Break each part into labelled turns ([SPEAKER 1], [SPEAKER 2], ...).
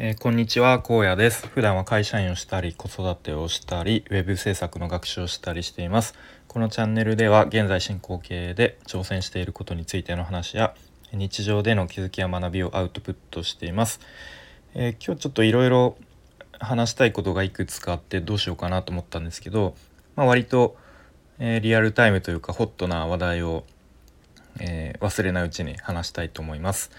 [SPEAKER 1] えーこんにちは荒野です。普段は会社員をしたり子育てをしたりウェブ制作の学習をしたりしています。このチャンネルでは現在進行形で挑戦していることについての話や日常での気づきや学びをアウトプットしています、えー今日ちょっといろいろ話したいことがいくつかあってどうしようかなと思ったんですけど、まあ、割と、えーリアルタイムというかホットな話題をえー忘れないうちに話したいと思います。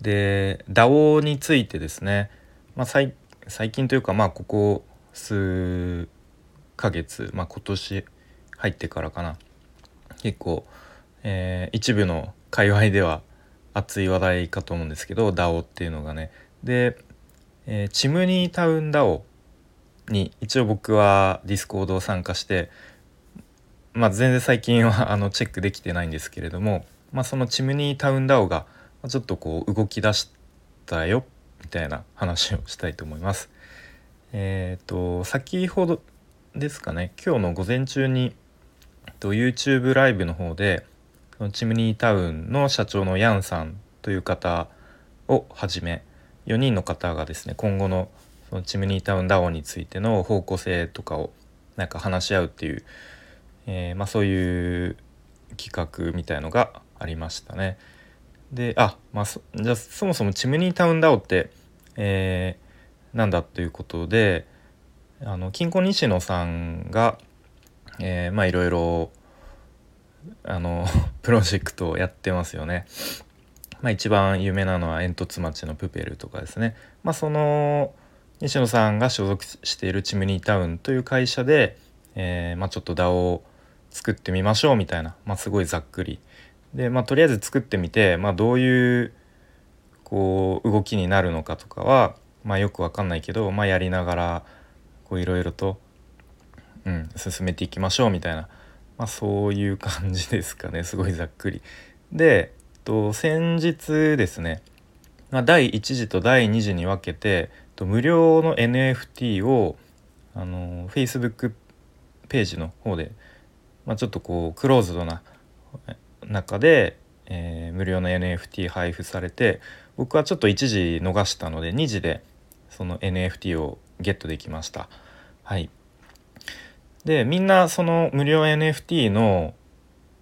[SPEAKER 1] で DAO についてですね、まあ、最近というかまあここ数ヶ月、まあ、今年入ってからかな結構、えー一部の界隈では熱い話題かと思うんですけど DAO っていうのがね。で、えーチムニータウン DAO に一応僕は Discord を参加してまあ、全然最近は あのチェックできてないんですけれども、まあ、そのチムニータウン DAO がちょっとこう動き出したよみたいな話をしたいと思います。えっ、と先ほどですかね今日の午前中にえっと YouTube ライブの方でチムニータウンの社長のヤンさんという方をはじめ4人の方がですね今後のそのチムニータウン DAO についての方向性とかをなんか話し合うっていうえーまあ、そういう企画みたいのがありましたね。であまあそじゃあそもそもチムニータウン DAO って、えーなんだということであの金庫西野さんが、えーまあいろいろあの プロジェクトをやってますよね。まあ、一番有名なのは煙突町のプペルとかですね。まあ、その西野さんが所属しているチムニータウンという会社で、えーまあ、ちょっと DAO を作ってみましょうみたいな、まあ、すごいざっくりで、まあ、とりあえず作ってみて、まあ、どういうこう動きになるのかとかは、まあ、よくわかんないけど、まあ、やりながらいろいろと、うん、進めていきましょうみたいな、まあ、そういう感じですかね すごいざっくり。で、えっと、先日ですね、まあ、第1次と第2次に分けてえっと無料の NFT をあの Facebook ページの方で、まあ、ちょっとこうクローズドな中で、えー無料の NFT 配布されて僕はちょっと1時逃したので2時でその NFT をゲットできました。はい、でみんなその無料 NFT の、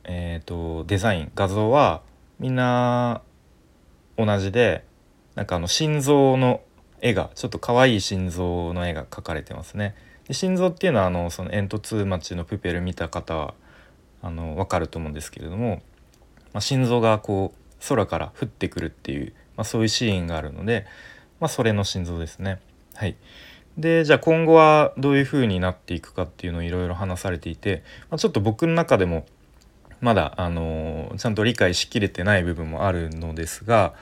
[SPEAKER 1] えー、とデザイン画像はみんな同じでなんかあの心臓の絵がちょっと可愛い心臓の絵が描かれてますね。で心臓っていうのはあのその煙突町のプペル見た方はあの分かると思うんですけれども、まあ、心臓がこう空から降ってくるっていう、まあ、そういうシーンがあるので、まあ、それの心臓ですね。はい、でじゃあ今後はどういう風になっていくかっていうのをいろいろ話されていて、まあ、ちょっと僕の中でもまだあのちゃんと理解しきれてない部分もあるのですが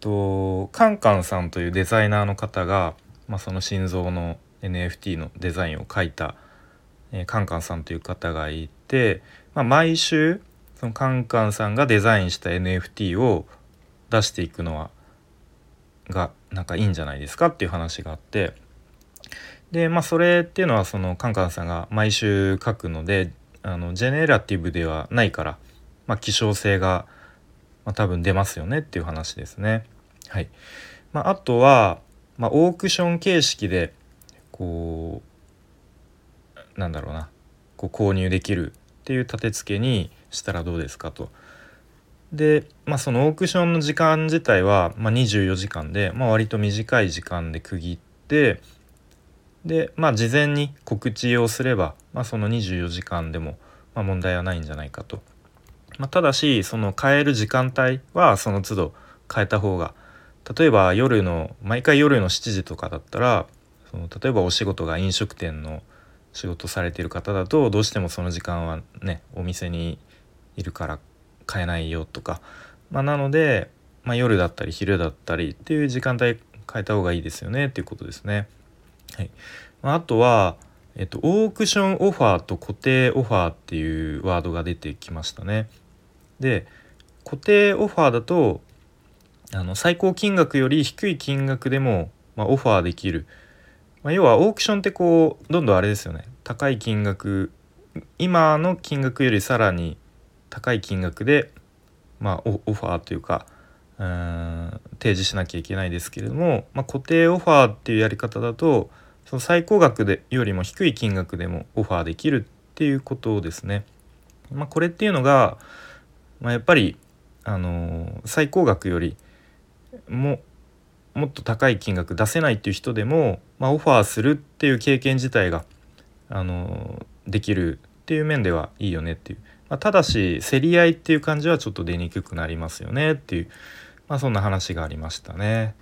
[SPEAKER 1] とカンカンさんというデザイナーの方が、まあ、その心臓の NFT のデザインを描いた、えーカンカンさんという方がいて、まあ、毎週そのカンカンさんがデザインした NFT を出していくのはがなんかいいんじゃないですかっていう話があってでまあそれっていうのはそのカンカンさんが毎週書くのであのジェネラティブではないから、まあ、希少性が、まあ、多分出ますよねっていう話ですね。はいまあ、あとは、まあ、オークション形式でこうなんだろうなこう購入できるっていう立て付けにしたらどうですかと。で、まあ、そのオークションの時間自体は、まあ、24時間で、まあ、割と短い時間で区切ってで、まあ、事前に告知をすれば、まあ、その24時間でも、まあ、問題はないんじゃないかと。まあ、ただしその変える時間帯はその都度変えた方が例えば夜の毎回夜の7時とかだったらその例えばお仕事が飲食店の仕事されてる方だとどうしてもその時間はねお店にいるから買えないよとか、まあ、なので、まあ、夜だったり昼だったりっていう時間帯変えた方がいいですよね。っていうことですね。はい。まあ、あとは、えっと、オークションオファーと固定オファーっていうワードが出てきましたね。で固定オファーだとあの最高金額より低い金額でも、まあ、オファーできる、まあ、要はオークションってこうどんどんあれですよね。高い金額今の金額よりさらに高い金額で、まあ、オファーというかうん提示しなきゃいけないですけれども、まあ、固定オファーっていうやり方だとその最高額でよりも低い金額でもオファーできるっていうことですね。まあ、これっていうのが、まあ、やっぱり、あの、最高額よりももっと高い金額出せないっていう人でも、まあ、オファーするっていう経験自体が、あの、できるっていう面ではいいよねっていう、まあ、ただし競り合いっていう感じはちょっと出にくくなりますよねっていう、まあ、そんな話がありましたね。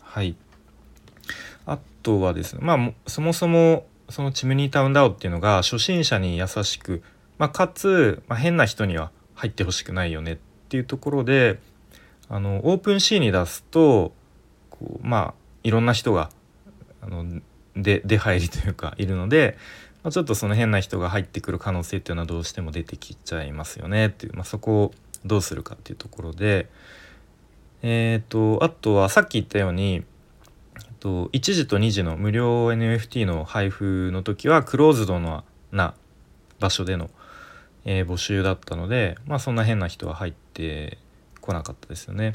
[SPEAKER 1] はいあとはですねまあそもそもそのチムニータウンダオっていうのが初心者に優しく、まあ、かつ、まあ、変な人には入ってほしくないよねっていうところであのオープンシーに出すとこうまあいろんな人があので出入りというかいるので、まあ、ちょっとその変な人が入ってくる可能性っていうのはどうしても出てきちゃいますよねっていう、まあ、そこをどうするかっていうところでえっ、ー、とあとはさっき言ったようにと1時と2時の無料 NFT の配布の時はクローズドな場所での、えー、募集だったので、まあ、そんな変な人は入ってこなかったですよね。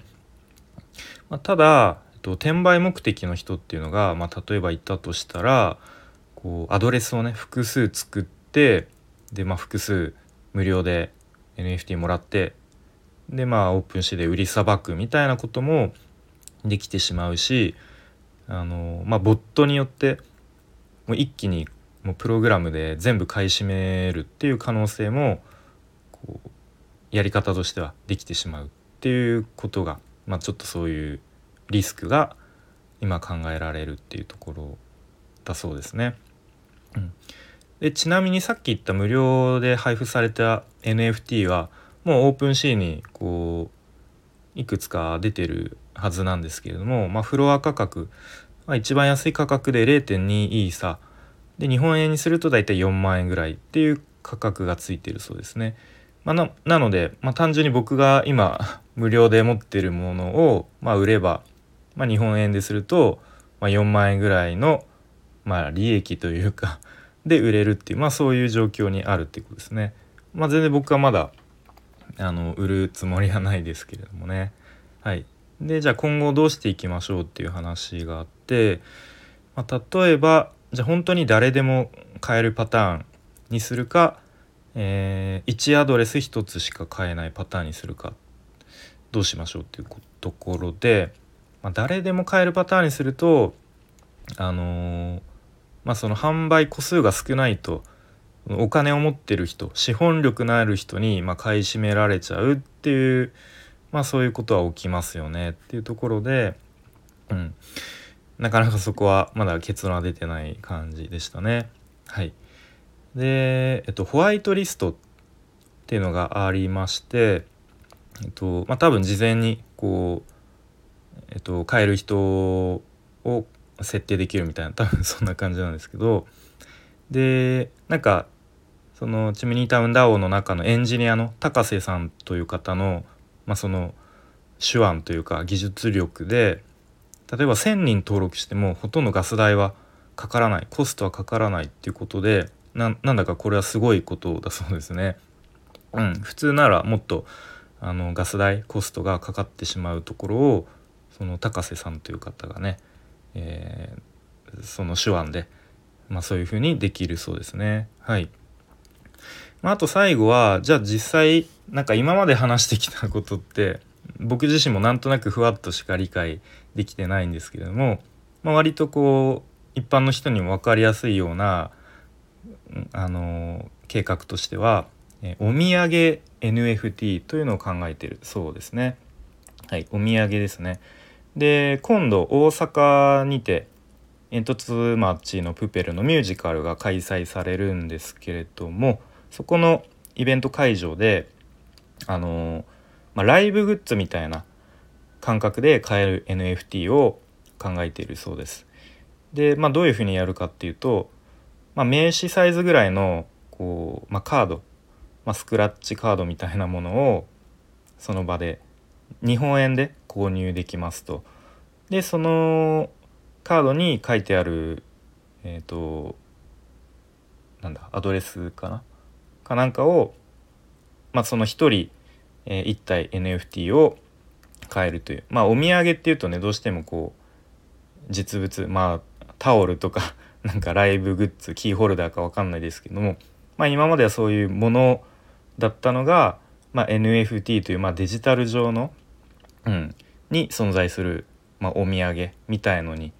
[SPEAKER 1] まあ、ただ、えっと、転売目的の人っていうのが、まあ、例えばいたとしたらこうアドレスをね複数作ってで、まあ、複数無料で NFT もらってでまあオープンしてで売りさばくみたいなこともできてしまうしあの、まあ、ボットによってもう一気にもうプログラムで全部買い占めるっていう可能性もこうやり方としてはできてしまうっていうことが、まあ、ちょっとそういうリスクが今考えられるっていうところだそうですね。うん、でちなみにさっき言った無料で配布された NFT はもうオープンシーにこういくつか出てるはずなんですけれども、まあ、フロア価格、まあ、一番安い価格で0.2イーサで日本円にすると大体4万円ぐらいっていう価格がついてるそうですね。まあ、ななので、まあ、単純に僕が今 無料で持ってるものを、まあ、売れば、まあ、日本円ですると、まあ、4万円ぐらいの、まあ、利益というかで売れるっていう、まあ、そういう状況にあるっていうことですね。まあ、全然僕はまだあの売るつもりはないですけれどもね。はい、でじゃあ今後どうしていきましょうっていう話があって、まあ、例えばじゃあ本当に誰でも買えるパターンにするか、えー、1アドレス1つしか買えないパターンにするかどうしましょうっていうところで、まあ、誰でも買えるパターンにするとあのー、まあその販売個数が少ないとお金を持ってる人資本力のある人にま買い占められちゃうっていうまあそういうことは起きますよねっていうところで、うん、なかなかそこはまだ結論は出てない感じでしたね。はい、で、えっと、ホワイトリストっていうのがありまして、えっとまあ、多分事前にこう、えっと、変える人を設定できるみたいな多分 そんな感じなんですけどでなんかそのチムニータウンダオの中のエンジニアの高瀬さんという方のまあ、その手腕というか技術力で例えば1,000人登録してもほとんどガス代はかからないコストはかからないっていうことでなんだかこれはすごいことだそうですね。うん、普通ならもっとあのガス代コストがかかってしまうところをその高瀬さんという方がね、えー、その手腕で、まあ、そういうふうにできるそうですね。はいまあ、あと最後はじゃあ実際なんか今まで話してきたことって僕自身もなんとなくふわっとしか理解できてないんですけれども、まあ、割とこう一般の人にも分かりやすいようなあの計画としてはえお土産 NFT というのを考えているそうですね。はい、お土産ですね。で今度大阪にて煙突町のプペルのミュージカルが開催されるんですけれどもそこのイベント会場であのまあ、ライブグッズみたいな感覚で買える NFT を考えているそうです。で、まあ、どういうふうにやるかっていうと、まあ、名刺サイズぐらいのこう、まあ、カード、まあ、スクラッチカードみたいなものをその場で日本円で購入できますと。でそのカードに書いてあるえっ、ー、となんだアドレスかな？かなんかを、まあ、その1人、えー、1体 NFT を買えるというまあお土産っていうとねどうしてもこう実物まあタオルとか なんかライブグッズキーホルダーか分かんないですけども、まあ、今まではそういうものだったのが、まあ、NFT という、まあ、デジタル上の、うん、に存在する、まあ、お土産みたいのに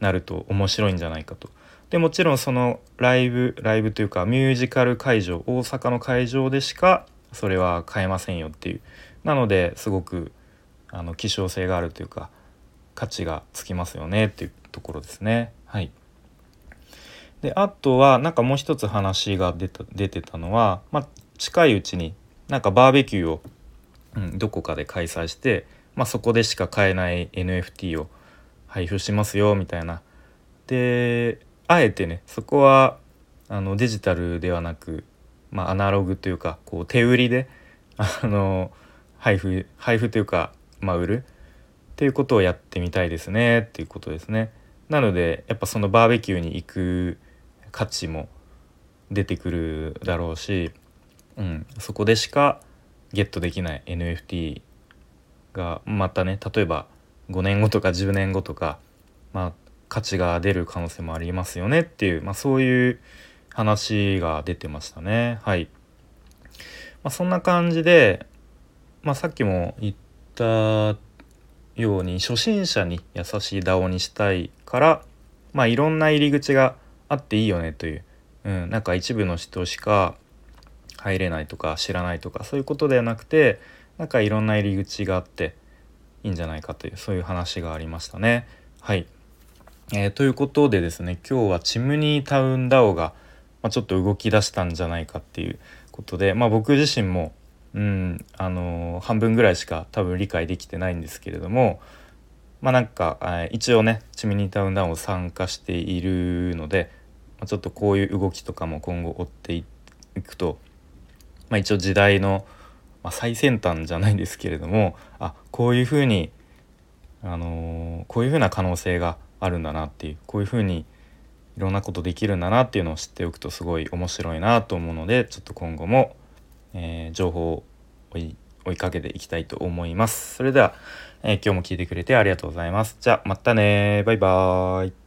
[SPEAKER 1] なると面白いんじゃないかと。でもちろんそのライブライブというかミュージカル会場大阪の会場でしかそれは買えませんよっていうなのですごくあの希少性があるというか価値がつきますよねっていうところですね。はいであとはなんかもう一つ話が出た出てたのは、まあ、近いうちになんかバーベキューを、うん、どこかで開催して、まあ、そこでしか買えない NFT を配布しますよみたいな。であえてねそこはあのデジタルではなく、まあ、アナログというかこう手売りであの配布配布というか、まあ、売るっていうことをやってみたいですねっていうことですね。なのでやっぱそのバーベキューに行く価値も出てくるだろうし、うん、そこでしかゲットできない NFT がまたね例えば5年後とか10年後とか、まあ、価値が出る可能性もありますよねっていう、まあ、そういう話が出てましたね。はいまあ、そんな感じで、まあ、さっきも言ったように初心者に優しい DAO にしたいから、まあ、いろんな入り口があっていいよねという、うん、なんか一部の人しか入れないとか知らないとかそういうことではなくてなんかいろんな入り口があっていいんじゃないかというそういう話がありましたね。はい、えー、ということでですね今日はチムニータウン DAO が、まあ、ちょっと動き出したんじゃないかっていうことで、まあ、僕自身も、うんあのー、半分ぐらいしか多分理解できてないんですけれどもまあなんか、えー、一応ねチムニータウン DAO 参加しているのでまあ、ちょっとこういう動きとかも今後追っていくと、まあ、一応時代の、まあ、最先端じゃないんですけれどもあこういうふうに、あのー、こういうふうな可能性があるんだなっていうこういうふうにいろんなことできるんだなっていうのを知っておくとすごい面白いなと思うのでちょっと今後も、えー、情報を追いかけていきたいと思います。それでは、えー、今日も聞いてくれてありがとうございます。じゃあまたねバイバーイ。